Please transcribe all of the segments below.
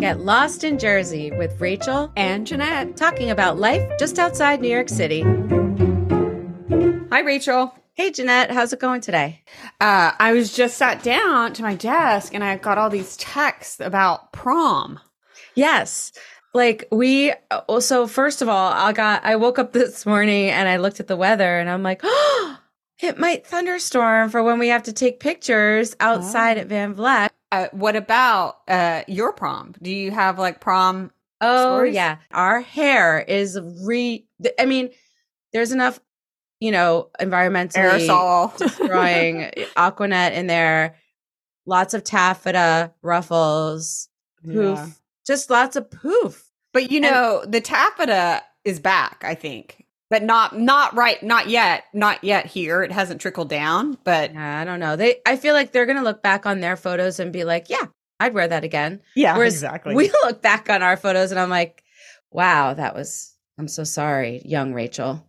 Get lost in Jersey with Rachel and Jeanette talking about life just outside New York City. Hi, Rachel. Hey, Jeanette, how's it going today? Uh, I was just sat down to my desk and I got all these texts about prom. Yes. Like we also first of all, I got I woke up this morning and I looked at the weather and I'm like, "Oh, it might thunderstorm for when we have to take pictures outside Oh. at Van Vleck." Uh, what about uh, your prom? Do you have like prom? Oh Stories? yeah, our hair is re. I mean, there's enough, you know, environmentally Aerosol. destroying Aquanet in there. Lots of taffeta ruffles, poof, Yeah. just lots of poof. But you know, the taffeta is back, I think. But not not right, not yet. Not yet here. It hasn't trickled down, but Yeah, I don't know. They, I feel like they're gonna look back on their photos and be like, "Yeah, I'd wear that again." yeah, Whereas We look back on our photos and I'm like, "Wow, that was." I'm so sorry, young Rachel.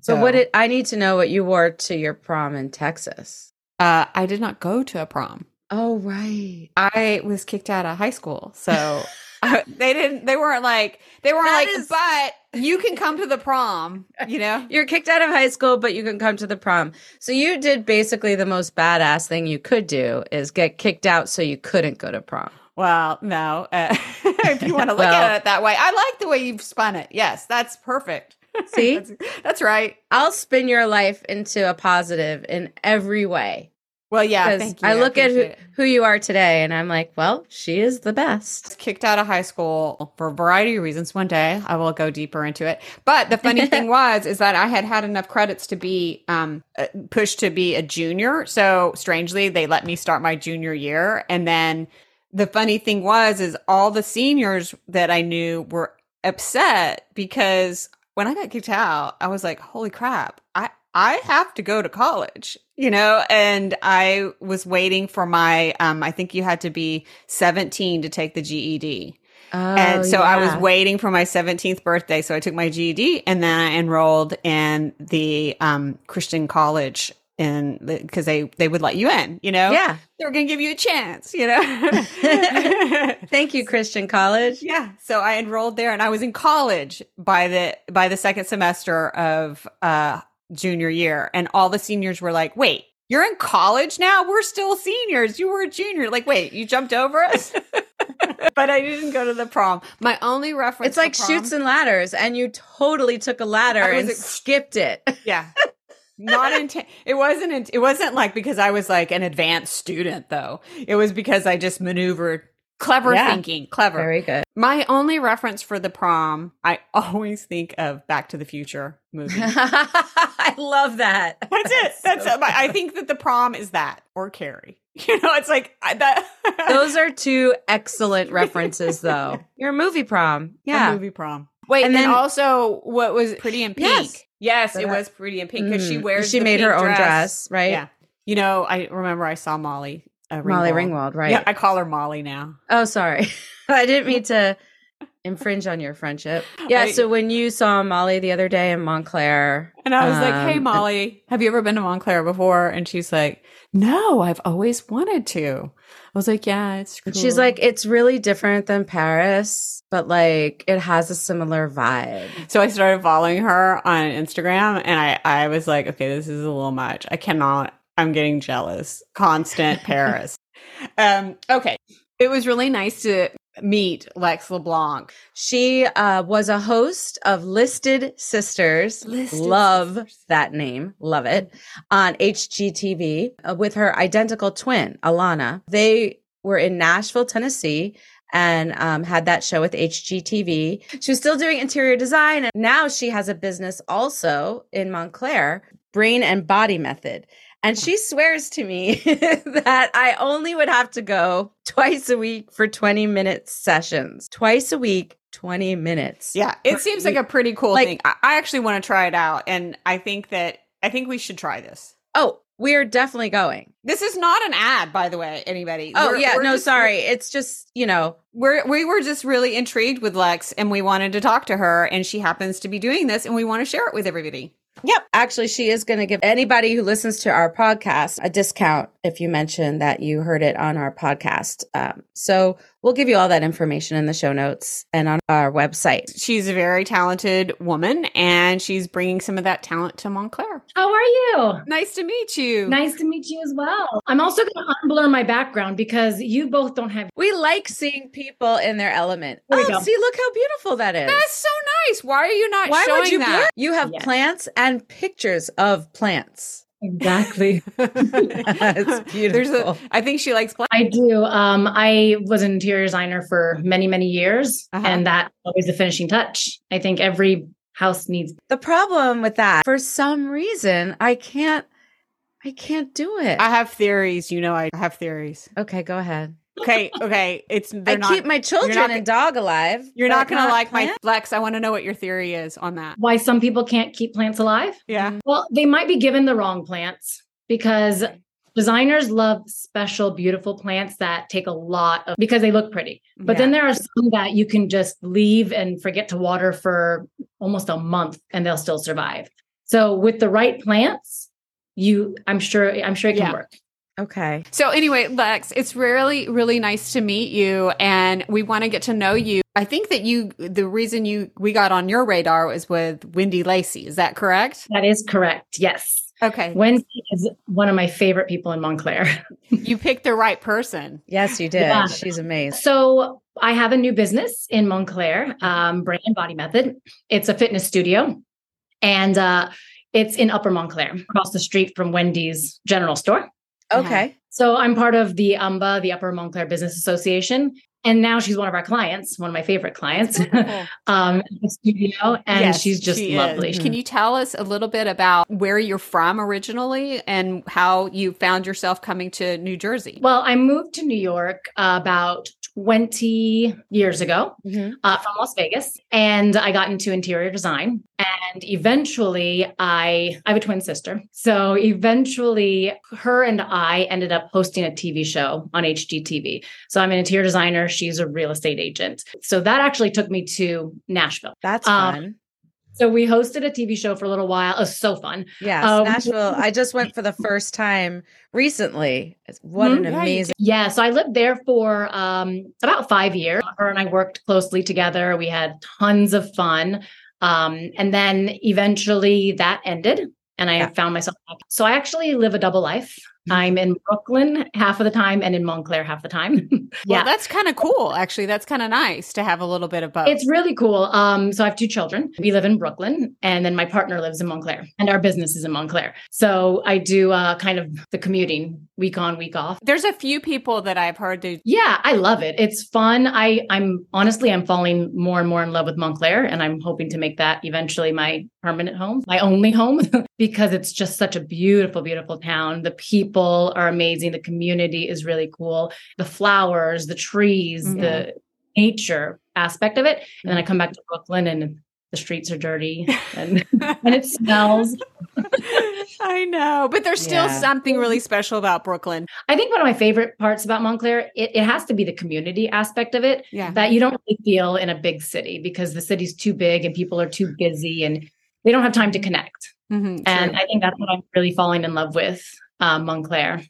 So, what did I need to know what you wore to your prom in Texas? uh I did not go to a prom. Oh, right. I was kicked out of high school. So uh, they didn't they weren't like they weren't That like is- but you can come to the prom, you know? You're kicked out of high school, but you can come to the prom. So you did basically the most badass thing you could do is get kicked out so you couldn't go to prom. Well, no. Uh, if you want to look Well- at it that way. I like the way you've spun it. Yes, that's perfect. See? that's, that's right. I'll spin your life into a positive in every way. Well, yeah, thank you. I look at who, who you are today and I'm like, well, she is the best. kicked out of high school for a variety of reasons. One day I will go deeper into it. But the funny thing was, is that I had had enough credits to be um, uh, pushed to be a junior. So strangely, they let me start my junior year. And then the funny thing was, is all the seniors that I knew were upset because when I got kicked out, I was like, holy crap, I, I have to go to college, you know, and I was waiting for my, um, I think you had to be 17 to take the GED. and so I was Oh, waiting for my 17th birthday. So I took my GED and then I enrolled in the, um, Christian college and because they, they would let you in, you know, Yeah. they were going to give you a chance, you know? Thank you, Christian College. Yeah. So I enrolled there and I was in college by the by the second semester of uh junior year and all the seniors were like, "Wait, you're in college now? We're still seniors. You were a junior." Like, "Wait, you jumped over us?" but I didn't go to the prom. My only reference It's like prom- Chutes and Ladders, and you totally took a ladder and ex- skipped it. Yeah. Not intent. It wasn't. in- It wasn't like because I was like an advanced student, though. It was because I just maneuvered. Clever Yeah. thinking, clever. Very good. My only reference for the prom, I always think of Back to the Future movie. I love that. That's, it. That's so my- I think that the prom is that or Carrie. You know, it's like I- that. Those are two excellent references, though. Your movie prom. Yeah. A movie prom. Wait, And and then- then also what was Pretty in Pink? Yes. Yes, it That- was Pretty in Pink because she Mm. wears. She made her pink own dress, right? Yeah. You know, I remember I saw Molly. Uh, Molly Ringwald. Ringwald, right? Yeah, I call her Molly now. oh, sorry. I didn't mean to infringe on your friendship. Yeah. I- so when you saw Molly the other day in Montclair, And I was like, Um, "Hey, Molly, have you ever been to Montclair before?" And she's like, "No, I've always wanted to." I was like, "Yeah, it's." Cool. she's like, it's really different than Paris, but like it has a similar vibe. So I started following her on Instagram, and I I was like, "Okay, this is a little much. I cannot. I'm getting jealous. Constant Paris." Um. Okay. It was really nice to meet Lex LeBlanc. She uh, was a host of Listed Sisters. Listed Love Sisters. that name. Love it. On HGTV uh, with her identical twin, Alana. They were in Nashville, Tennessee. And um, had that show with HGTV. She was still doing interior design, and now she has a business also in Montclair, Brain and Body Method. And she swears to me that I only would have to go twice a week for 20 minute sessions. Twice a week, 20 minutes. Yeah, it seems like a pretty cool Like- thing. I, I actually want to try it out, and I think that I think we should try this. Oh, we're definitely going. This is not an ad, by the way. Anybody? Oh, We're- yeah. we're no, just- sorry. It's just, you know, We're we were just really intrigued with Lex, and we wanted to talk to her, and she happens to be doing this, and we want to share it with everybody. Yep. Actually, she is going to give anybody who listens to our podcast a discount if you mention that you heard it on our podcast. Um, so we'll give you all that information in the show notes and on our website. She's a very talented woman and she's bringing some of that talent to Montclair. How are you? Nice to meet you. Nice to meet you as well. I'm also going to unblur my background because you both don't have. We like seeing people in their element. Oh, go. see, look how beautiful that is. That's so nice. Why are you not Why showing would you that? blur? You have Yes. plants and pictures of plants. Exactly. it's beautiful. There's a I think she likes plants. I do. Um, I was an interior designer for many, many years, Uh-huh. and that always the finishing touch. I think every house needs. the problem with that, for some reason, I can't. I can't do it. I have theories. You know, I have theories. okay, go ahead. Okay, okay. It's they're I not. keep my children not and dog alive. you're not going to like my plants? flex. I want to know what your theory is on that. Why some people can't keep plants alive? Yeah. Mm-hmm. Well, they might be given the wrong plants because designers love special, beautiful plants that take a lot of because they look pretty. But then there are some that you can just leave and forget to water for almost a month and they'll still survive. So with the right plants, you I'm sure I'm sure it can Yeah. work. Okay. So anyway, Lex, it's really, really nice to meet you, and we want to get to know you. I think that you, the reason you we got on your radar was with Wendy Lacey. Is that correct? That is correct. Yes. Okay, Wendy is one of my favorite people in Montclair. you picked the right person. Yes, you did. Yeah. She's amazing. So I have a new business in Montclair, um, Brain and Body Method. It's a fitness studio, and uh, it's in Upper Montclair, across the street from Wendy's General Store. Okay. So I'm part of the UMBA, the Upper Montclair Business Association, and now she's one of our clients, one of my favorite clients, um, the studio, and Yes, she's just she is. lovely. Can you tell us a little bit about where you're from originally and how you found yourself coming to New Jersey? Well, I moved to New York about 20 years ago. Mhm. uh, from Las Vegas, and I got into interior design. And eventually, I I have a twin sister, so eventually, her and I ended up hosting a TV show on HGTV. So I'm an interior designer; she's a real estate agent. So that actually took me to Nashville. That's Um, fun. So we hosted a TV show for a little while. It was so fun. Yes, um, Nashville. I just went for the first time recently. What an Mhm. Yeah, you amazing. Yeah, so I lived there for um, about five years. Her and I worked closely together. We had tons of fun. Um, and then eventually that ended, and I Yeah. found myself. So I actually live a double life. I'm in Brooklyn half of the time and in Montclair half the time. Well, yeah, that's kind of cool. Actually, that's kind of nice to have a little bit of both. it's really cool. Um, so I have two children. We live in Brooklyn, and then my partner lives in Montclair, and our business is in Montclair. So I do uh, kind of the commuting week on, week off. There's a few people that I've heard do. Yeah, I love it. It's fun. I I'm honestly I'm falling more and more in love with Montclair and I'm hoping to make that eventually my permanent home, my only home because it's just such a beautiful beautiful town. The people are amazing, the community is really cool. The flowers, the trees, Mhm. the nature aspect of it. And then I come back to Brooklyn and the streets are dirty and and it smells. I know, but there's still Yeah. something really special about Brooklyn. I think one of my favorite parts about Montclair, it, it has to be the community aspect of it. Yeah. that you don't really feel in a big city because the city's too big and people are too busy and they don't have time to connect. Mhm, And. I think that's what I'm really falling in love with um, Montclair.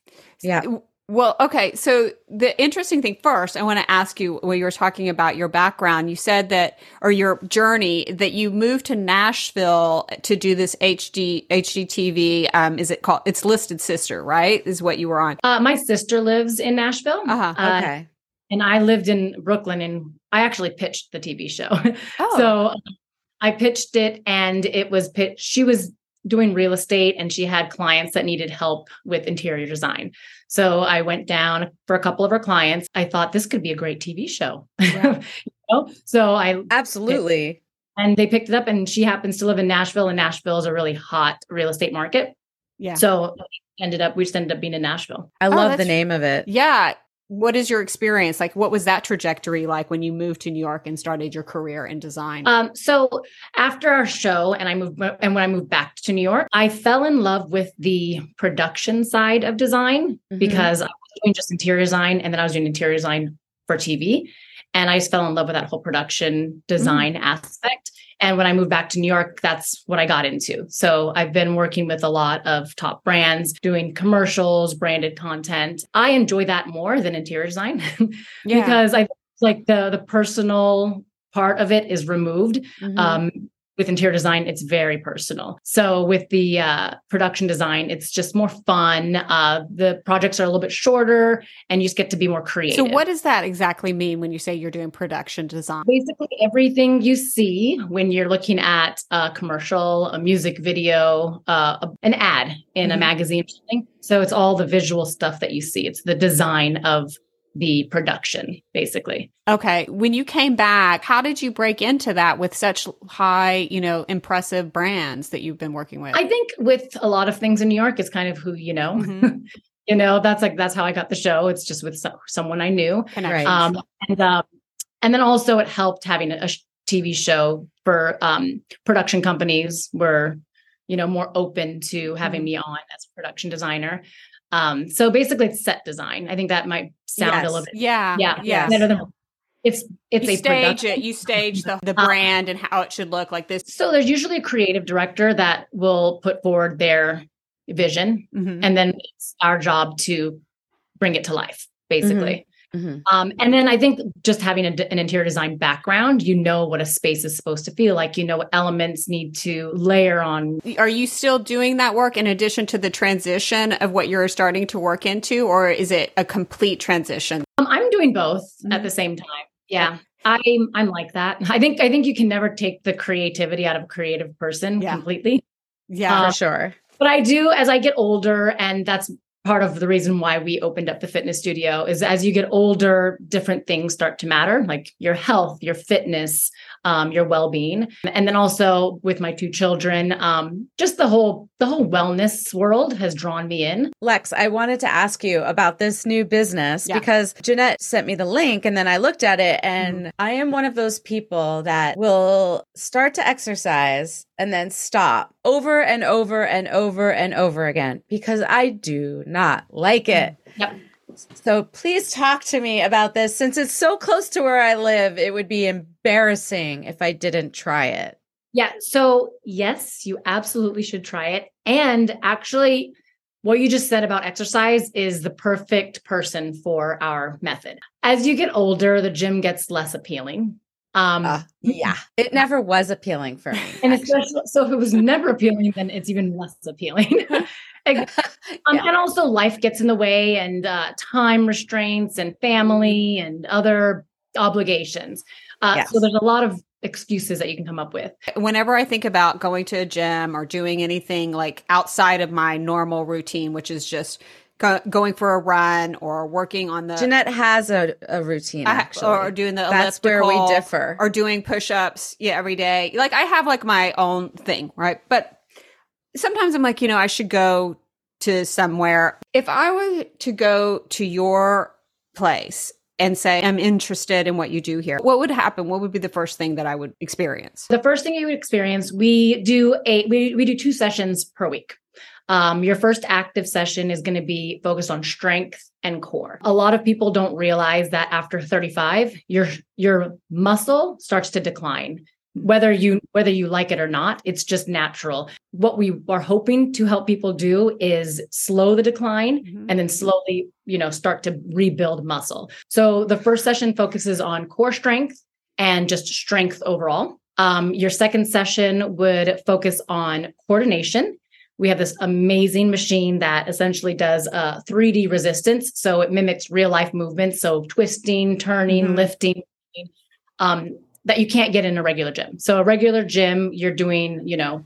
Yeah. Well, okay. So the interesting thing first, I want to ask you when you were talking about your background, you said that, or your journey, that you moved to Nashville to do this HD HGTV. Um, is it called? It's listed sister, right? Is what you were on. Uh, my sister lives in Nashville, Uh-huh. uh, Okay. and I lived in Brooklyn, and I actually pitched the TV show. Oh, So I pitched it, and it was pitched. She was doing real estate, and she had clients that needed help with interior design. So I went down for a couple of her clients. I thought this could be a great TV show. Yeah. you know? So I Absolutely. and they picked it up, and she happens to live in Nashville, and Nashville is a really hot real estate market. yeah. So ended up we just ended up being in Nashville. I Oh, love the name of it. yeah. What is your experience like? What was that trajectory like when you moved to New York and started your career in design? Um, so after our show, and I moved, and when I moved back to New York, I fell in love with the production side of design Mhm. because I was doing just interior design, and then I was doing interior design for TV. And I just fell in love with that whole production design mm. aspect. And when I moved back to New York, that's what I got into. So I've been working with a lot of top brands, doing commercials, branded content. I enjoy that more than interior design yeah. because I like the the personal part of it is removed. Mm-hmm. Um, with interior design, it's very personal. So with the uh, production design, it's just more fun. Uh, the projects are a little bit shorter, and you just get to be more creative. So what does that exactly mean when you say you're doing production design? Basically, everything you see when you're looking at a commercial, a music video, uh, an ad in mm-hmm. a magazine, so it's all the visual stuff that you see. It's the design of the production, basically. Okay. When you came back, how did you break into that with such high, you know, impressive brands that you've been working with? I think with a lot of things in New York, it's kind of who you know. Mm-hmm. you know, that's like that's how I got the show. It's just with so- someone I knew. Right. Um, and um, and then also it helped having a, a TV show for um, production companies were you know more open to having mm-hmm. me on as a production designer um, so basically it's set design. I think that might sound yes. a little bit yeah yeah yeah it's it's you a stage production. it you stage the, the uh, brand and how it should look like this so there's usually a creative director that will put forward their vision mm-hmm. and then it's our job to bring it to life basically Mm-hmm. Um, and then I think just having a, an interior design background, you know what a space is supposed to feel like. You know what elements need to layer on. Are you still doing that work in addition to the transition of what you're starting to work into, or is it a complete transition? Um, I'm doing both mm-hmm. at the same time. Yeah. I'm I'm like that. I think I think you can never take the creativity out of a creative person yeah. completely. Yeah, uh, for sure. But I do as I get older, and that's part of the reason why we opened up the fitness studio is as you get older different things start to matter like your health your fitness um, your well-being and then also with my two children um, just the whole the whole wellness world has drawn me in lex i wanted to ask you about this new business yeah. because jeanette sent me the link and then i looked at it and mm-hmm. i am one of those people that will start to exercise and then stop over and over and over and over again because I do not like it. Yep. So please talk to me about this. Since it's so close to where I live, it would be embarrassing if I didn't try it. Yeah. So, yes, you absolutely should try it. And actually, what you just said about exercise is the perfect person for our method. As you get older, the gym gets less appealing. Um, uh, yeah, it never was appealing for me. And especially, so if it was never appealing, then it's even less appealing. um, yeah. And also, life gets in the way, and uh, time restraints, and family, and other obligations. Uh, yes. So there's a lot of excuses that you can come up with. Whenever I think about going to a gym or doing anything like outside of my normal routine, which is just go, going for a run or working on the Jeanette has a, a routine actually, or doing the that's where we differ, or doing push ups, yeah, every day. Like I have like my own thing, right? But sometimes I'm like, you know, I should go to somewhere. If I were to go to your place and say, I'm interested in what you do here, what would happen? What would be the first thing that I would experience? The first thing you would experience, we do a we, we do two sessions per week. Um, your first active session is going to be focused on strength and core. A lot of people don't realize that after 35, your your muscle starts to decline. Whether you whether you like it or not, it's just natural. What we are hoping to help people do is slow the decline mm-hmm. and then slowly, you know, start to rebuild muscle. So the first session focuses on core strength and just strength overall. Um, your second session would focus on coordination we have this amazing machine that essentially does uh, 3D resistance. So it mimics real life movements. So twisting, turning, mm-hmm. lifting, um, that you can't get in a regular gym. So a regular gym, you're doing, you know,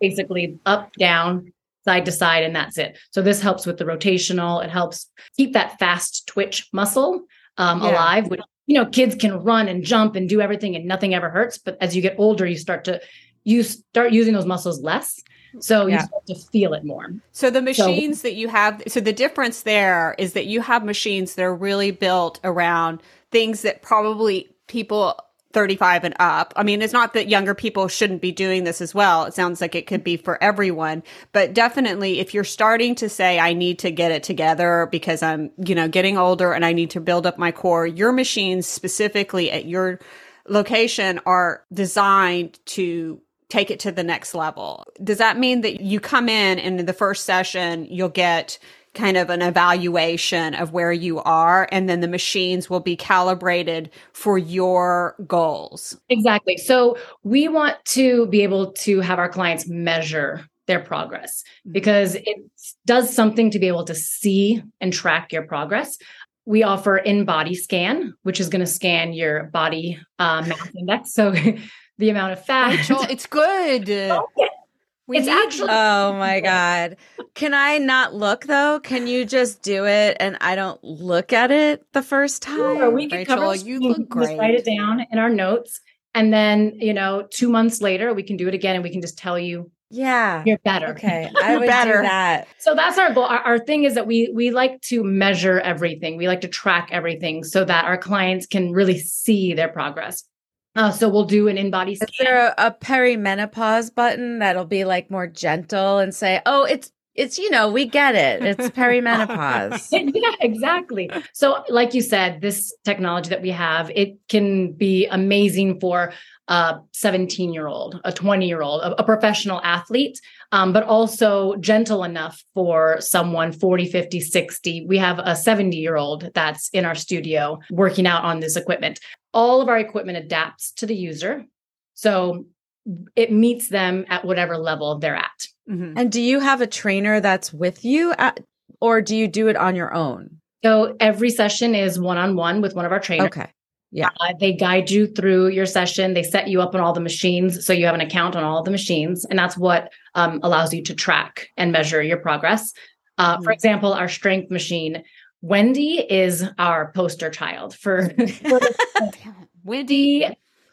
basically up, down, side to side, and that's it. So this helps with the rotational. It helps keep that fast twitch muscle um, yeah. alive, which, you know, kids can run and jump and do everything and nothing ever hurts. But as you get older, you start to, you start using those muscles less. So yeah. you start to feel it more. So the machines so, that you have, so the difference there is that you have machines that are really built around things that probably people 35 and up. I mean, it's not that younger people shouldn't be doing this as well. It sounds like it could be for everyone, but definitely if you're starting to say, I need to get it together because I'm, you know, getting older and I need to build up my core, your machines specifically at your location are designed to take it to the next level. Does that mean that you come in and in the first session, you'll get kind of an evaluation of where you are and then the machines will be calibrated for your goals exactly so we want to be able to have our clients measure their progress mm-hmm. because it does something to be able to see and track your progress we offer InBody scan which is going to scan your body uh, mass index so the amount of fat Rachel, it's good okay. We it's actually. Oh my god! Can I not look though? Can you just do it and I don't look at it the first time? Sure, we can Rachel, cover. You look great. Just write it down in our notes, and then you know, two months later, we can do it again, and we can just tell you. Yeah, you're better. Okay, I would better. do that. So that's our goal. Our, our thing is that we we like to measure everything. We like to track everything so that our clients can really see their progress. Uh, so we'll do an InBody scan. Is there a, a perimenopause button that'll be like more gentle and say, "Oh, it's it's you know we get it. It's perimenopause. Yeah exactly. So like you said this technology that we have it can be amazing for a 17 year old a 20 year old a, a, professional athlete um, but also gentle enough for someone 40 50 60 we have a 70 year old that's in our studio working out on this equipment all of our equipment adapts to the user. So it meets them at whatever level they're at. Mm-hmm. And do you have a trainer that's with you at, or do you do it on your own? So every session is one on one with one of our trainers. Okay. Yeah. Uh, they guide you through your session. They set you up on all the machines. So you have an account on all the machines. And that's what um, allows you to track and measure your progress. Uh, mm-hmm. For example, our strength machine, Wendy is our poster child for, for Wendy.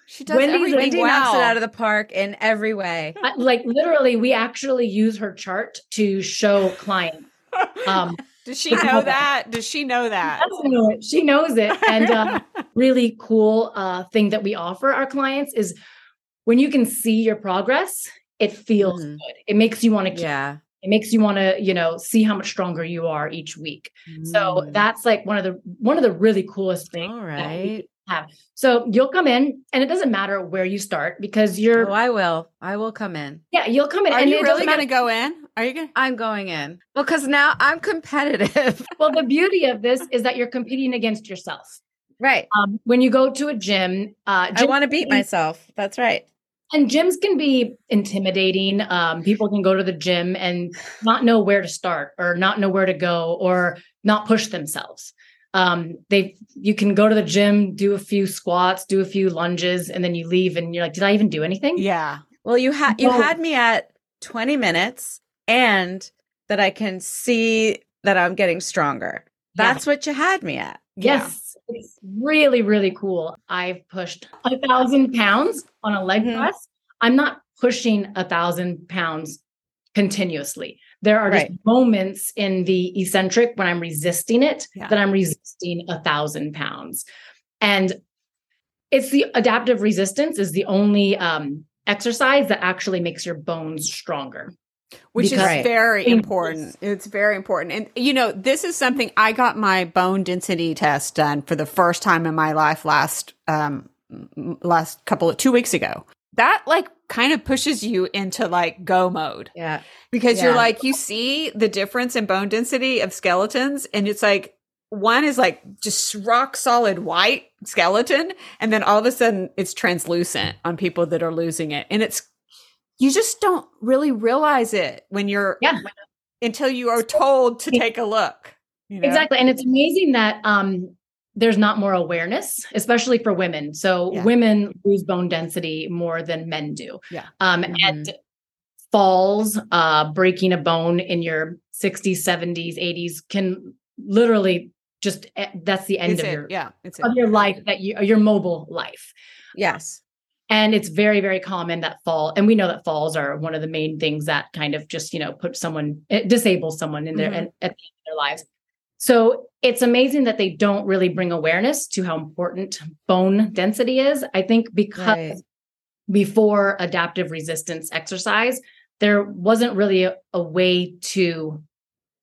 She does Wendy's, everything Wendy well. knocks it out of the park in every way. Like literally, we actually use her chart to show clients. Um, Does she know that? Does she know that? She, know it. she knows it. And uh, really cool uh, thing that we offer our clients is when you can see your progress, it feels mm. good. It makes you want to keep yeah it makes you want to you know see how much stronger you are each week mm. so that's like one of the one of the really coolest things all right have so you'll come in and it doesn't matter where you start because you're oh i will i will come in yeah you'll come in are and you really gonna go in are you gonna i'm going in well because now i'm competitive well the beauty of this is that you're competing against yourself right um, when you go to a gym, uh, gym i want to beat myself that's right and gyms can be intimidating. Um, people can go to the gym and not know where to start or not know where to go or not push themselves. Um, they you can go to the gym, do a few squats, do a few lunges, and then you leave and you're like, did I even do anything? Yeah. Well, you had you had me at 20 minutes and that I can see that I'm getting stronger. That's yeah. what you had me at. Yes. It's really, really cool. I've pushed a thousand pounds on a leg mm-hmm. press. I'm not pushing a thousand pounds continuously. There are right. just moments in the eccentric when I'm resisting it yeah. that I'm resisting a thousand pounds. And it's the adaptive resistance is the only um, exercise that actually makes your bones stronger which because, is very important. It's very important. And you know, this is something I got my bone density test done for the first time in my life last um last couple of 2 weeks ago. That like kind of pushes you into like go mode. Yeah. Because yeah. you're like you see the difference in bone density of skeletons and it's like one is like just rock solid white skeleton and then all of a sudden it's translucent on people that are losing it and it's you just don't really realize it when you're yeah. until you are told to take a look. You know? Exactly. And it's amazing that um there's not more awareness, especially for women. So yeah. women lose bone density more than men do. Yeah. Um mm-hmm. and falls, uh breaking a bone in your 60s, 70s, 80s can literally just eh, that's the end it's of it. your yeah, it's of it. your life that you your mobile life. Yes. And it's very, very common that fall, and we know that falls are one of the main things that kind of just, you know, put someone, it disables someone in their, mm-hmm. at the end of their lives. So it's amazing that they don't really bring awareness to how important bone density is. I think because right. before adaptive resistance exercise, there wasn't really a, a, way to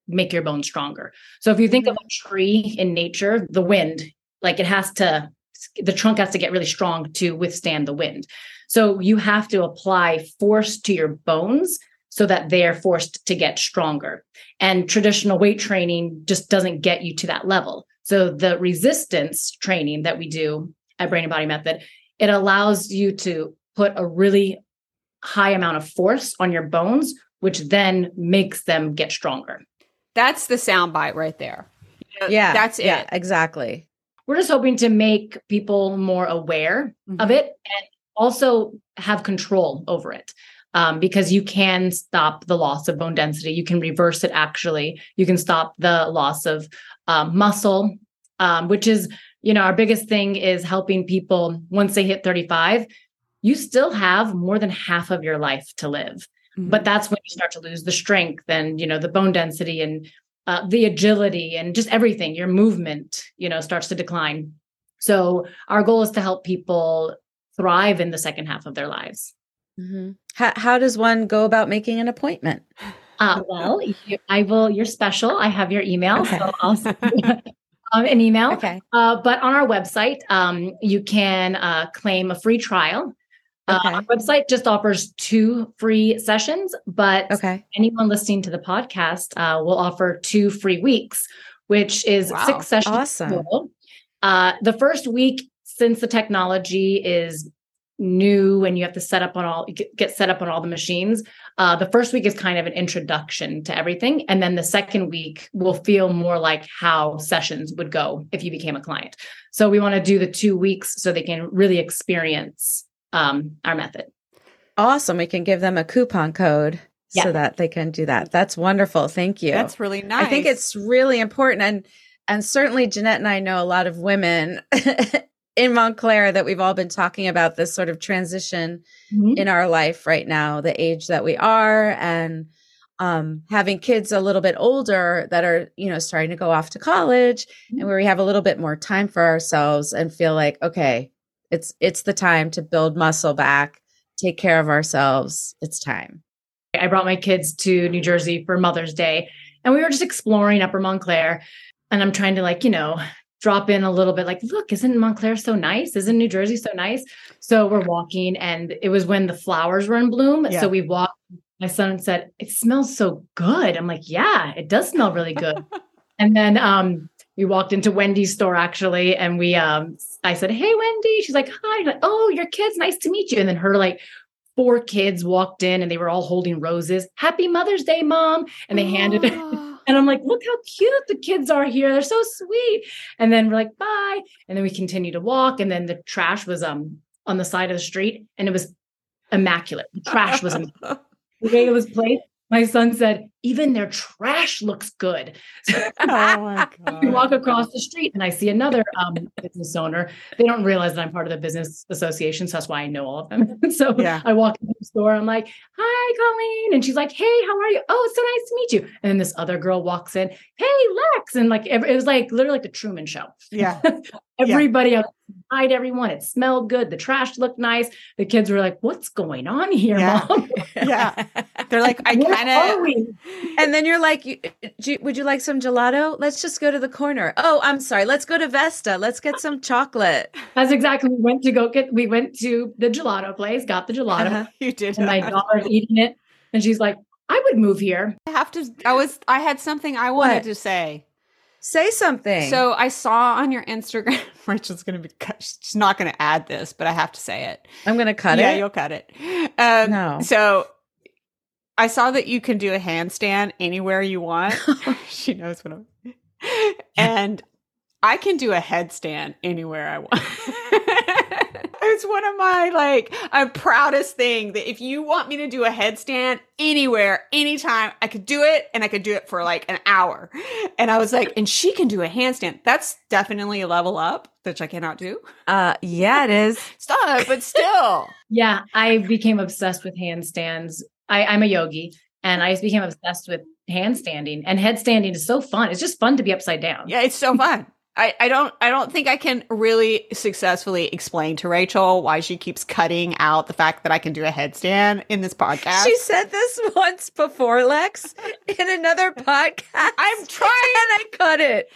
make your bone stronger. So if you think mm-hmm. of a tree in nature, the wind, like it has to, the trunk has to get really strong to withstand the wind. So you have to apply force to your bones so that they're forced to get stronger. And traditional weight training just doesn't get you to that level. So the resistance training that we do at Brain and Body Method, it allows you to put a really high amount of force on your bones, which then makes them get stronger. That's the soundbite right there. Yeah. That's it. Yeah, exactly. We're just hoping to make people more aware mm-hmm. of it and also have control over it um, because you can stop the loss of bone density. You can reverse it actually. You can stop the loss of um, muscle, um, which is, you know, our biggest thing is helping people once they hit 35, you still have more than half of your life to live. Mm-hmm. But that's when you start to lose the strength and, you know, the bone density and uh, the agility and just everything, your movement, you know, starts to decline. So our goal is to help people thrive in the second half of their lives. Mm-hmm. How, how does one go about making an appointment? Uh, well, you, I will. You're special. I have your email, okay. so I'll send um, an email. Okay. Uh, but on our website, um, you can uh, claim a free trial. Uh, our website just offers two free sessions, but okay. anyone listening to the podcast uh, will offer two free weeks, which is wow. six sessions. Awesome. Uh, the first week, since the technology is new and you have to set up on all get set up on all the machines uh, the first week is kind of an introduction to everything and then the second week will feel more like how sessions would go if you became a client so we want to do the two weeks so they can really experience um, our method awesome we can give them a coupon code yeah. so that they can do that that's wonderful thank you that's really nice i think it's really important and and certainly Jeanette and I know a lot of women in Montclair that we've all been talking about this sort of transition mm-hmm. in our life right now, the age that we are, and um, having kids a little bit older that are, you know, starting to go off to college mm-hmm. and where we have a little bit more time for ourselves and feel like, okay, it's it's the time to build muscle back, take care of ourselves. It's time. I brought my kids to New Jersey for Mother's Day and we were just exploring Upper Montclair. And I'm trying to like, you know, drop in a little bit like, look, isn't Montclair so nice? Isn't New Jersey so nice? So we're walking, and it was when the flowers were in bloom. Yeah. So we walked. My son said, It smells so good. I'm like, Yeah, it does smell really good. and then um, we walked into Wendy's store actually, and we um, I said, Hey, Wendy. She's like, Hi. Like, oh, your kids, nice to meet you. And then her like four kids walked in and they were all holding roses. Happy Mother's Day, mom. And they handed it. And I'm like, look how cute the kids are here. They're so sweet. And then we're like, bye. And then we continue to walk. And then the trash was um on the side of the street and it was immaculate. The trash was immaculate. the way it was placed my son said, even their trash looks good. oh my God. we walk across the street and I see another um, business owner. They don't realize that I'm part of the business association. So that's why I know all of them. so yeah. I walk into the store. I'm like, hi, Colleen. And she's like, hey, how are you? Oh, it's so nice to meet you. And then this other girl walks in, hey, Lex. And like, it was like literally like the Truman Show. Yeah. Everybody yeah. outside everyone. It smelled good. The trash looked nice. The kids were like, what's going on here, yeah. mom? yeah. They're like, I kind of. And then you're like, would you like some gelato? Let's just go to the corner. Oh, I'm sorry. Let's go to Vesta. Let's get some chocolate. That's exactly. We went to go get, we went to the gelato place, got the gelato. Uh-huh. You did. And my daughter's eating it. And she's like, I would move here. I have to, I was, I had something I wanted what? to say. Say something. So I saw on your Instagram, Rachel's going to be cut. She's not going to add this, but I have to say it. I'm going to cut yeah, it. Yeah, you'll cut it. Um, no. So I saw that you can do a handstand anywhere you want. she knows what I'm. And I can do a headstand anywhere I want. it's one of my like a proudest thing that if you want me to do a headstand anywhere, anytime, I could do it and I could do it for like an hour. And I was like, and she can do a handstand. That's definitely a level up, which I cannot do. Uh yeah, it is. Stop, but still. yeah, I became obsessed with handstands. I, I'm a yogi And I just became obsessed with handstanding and headstanding is so fun. It's just fun to be upside down. Yeah, it's so fun. I, I don't I don't think I can really successfully explain to Rachel why she keeps cutting out the fact that I can do a headstand in this podcast. She said this once before, Lex, in another podcast. I'm trying and I cut it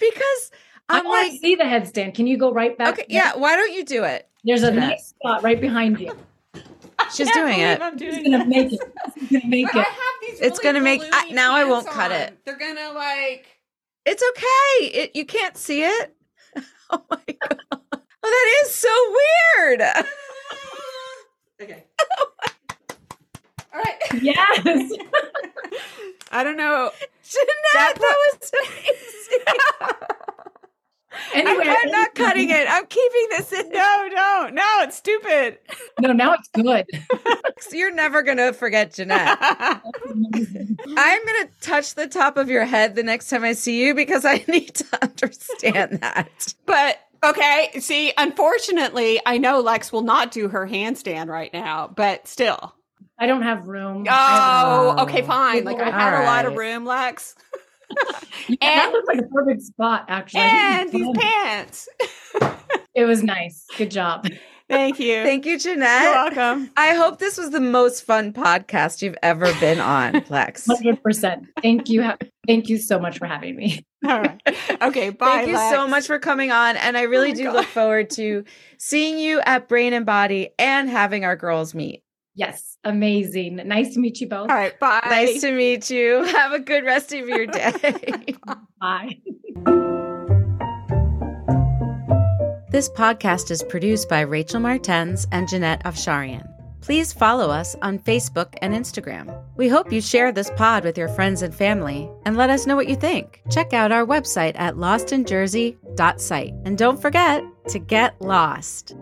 because I I'm want like, to see the headstand. Can you go right back? okay, yeah. Why don't you do it? There's a nice spot right behind you. She's doing it. I'm She's doing gonna it. make it. She's gonna make But I it. have these It's really gonna make- I- now I won't pants cut it. They're gonna like It's okay. It, you can't see it. Oh my god. Oh, that is so weird. Okay. All right. Yes. I don't know. Jeanette, That that, was amazing. Anyway, I'm, I'm not cutting it. I'm keeping this in. No, don't. No, it's stupid. No, now it's good. You're never gonna forget Jeanette. I'm gonna touch the top of your head the next time I see you because I need to understand that. but okay, see, unfortunately, I know Lex will not do her handstand right now, but still. I don't have room. I Oh, Oh. okay, fine. Like I had a lot of room, Lex. have- that looks like a perfect spot, actually. And these pants. It was nice. Good job. Thank you. Thank you, Jeanette. You're welcome. I hope this was the most fun podcast you've ever been on, Lex. Hundred percent. Thank you. ha- Thank you so much for having me. All right. Okay, bye. Thank you so much for coming on. And I oh really Oh do God. look forward to seeing you at Brain and Body and having our girls meet. Yes, amazing. Nice to meet you both. All right, bye. Nice to meet you. Have a good rest of your day. Bye. this podcast is produced by Rachel Martens and Jeanette Afsharian. Please follow us on Facebook and Instagram. We hope you share this pod with your friends and family and let us know what you think. Check out our website at lostinjersey.site. And don't forget to get lost.